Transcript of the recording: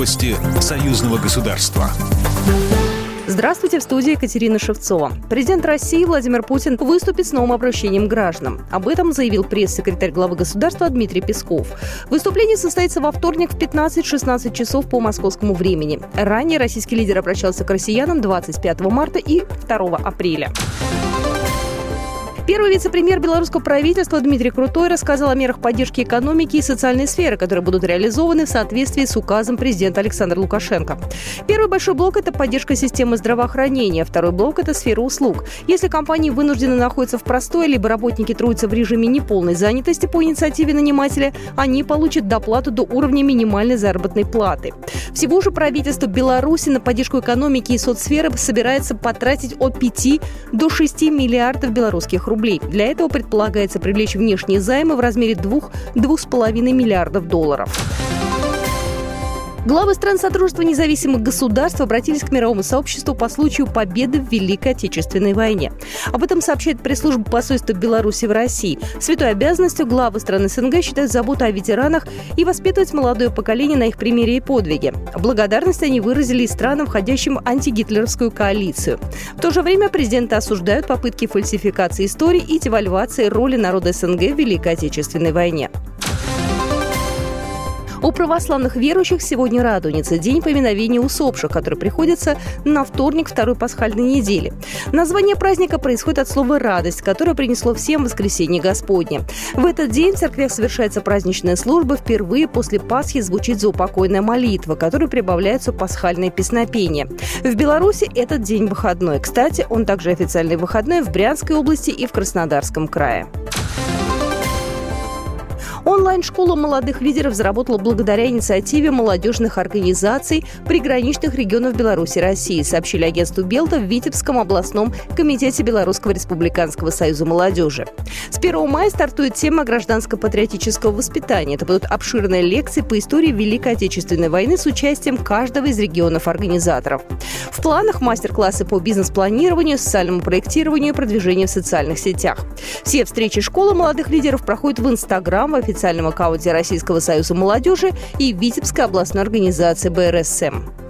Новости союзного государства. Здравствуйте, в студии Екатерина Шевцова. Президент России Владимир Путин выступит с новым обращением к гражданам. Об этом заявил пресс-секретарь главы государства Дмитрий Песков. Выступление состоится во вторник в 15-16 часов по московскому времени. Ранее российский лидер обращался к россиянам 25 марта и 2 апреля. Первый вице-премьер белорусского правительства Дмитрий Крутой рассказал о мерах поддержки экономики и социальной сферы, которые будут реализованы в соответствии с указом президента Александра Лукашенко. Первый большой блок – это поддержка системы здравоохранения, второй блок – это сфера услуг. Если компании вынуждены находиться в простой, либо работники трудятся в режиме неполной занятости по инициативе нанимателя, они получат доплату до уровня минимальной заработной платы. Всего же правительство Беларуси на поддержку экономики и соцсферы собирается потратить от 5 до 6 миллиардов белорусских рублей рублей. Для этого предполагается привлечь внешние займы в размере 2-2,5 миллиардов долларов. Главы стран Содружества независимых государств обратились к мировому сообществу по случаю победы в Великой Отечественной войне. Об этом сообщает пресс-служба посольства Беларуси в России. Святой обязанностью главы стран СНГ считают заботу о ветеранах и воспитывать молодое поколение на их примере и подвиге. Благодарность они выразили и странам, входящим в антигитлеровскую коалицию. В то же время президенты осуждают попытки фальсификации истории и девальвации роли народа СНГ в Великой Отечественной войне. У православных верующих сегодня Радуница, день поминовения усопших, который приходится на вторник второй пасхальной недели. Название праздника происходит от слова «радость», которое принесло всем воскресенье Господне. В этот день в церквях совершается праздничная служба. Впервые после Пасхи звучит заупокойная молитва, которой прибавляются пасхальные песнопения. В Беларуси этот день выходной. Кстати, он также официальный выходной в Брянской области и в Краснодарском крае. Онлайн-школа молодых лидеров заработала благодаря инициативе молодежных организаций приграничных регионов Беларуси и России, сообщили агентству Белта в Витебском областном комитете Белорусского республиканского союза молодежи. С 1 мая стартует тема гражданско-патриотического воспитания. Это будут обширные лекции по истории Великой Отечественной войны с участием каждого из регионов организаторов. В планах мастер-классы по бизнес-планированию, социальному проектированию и продвижению в социальных сетях. Все встречи школы молодых лидеров проходят в Инстаграм, в официальном аккаунте Российского союза молодежи и Витебской областной организации БРСМ.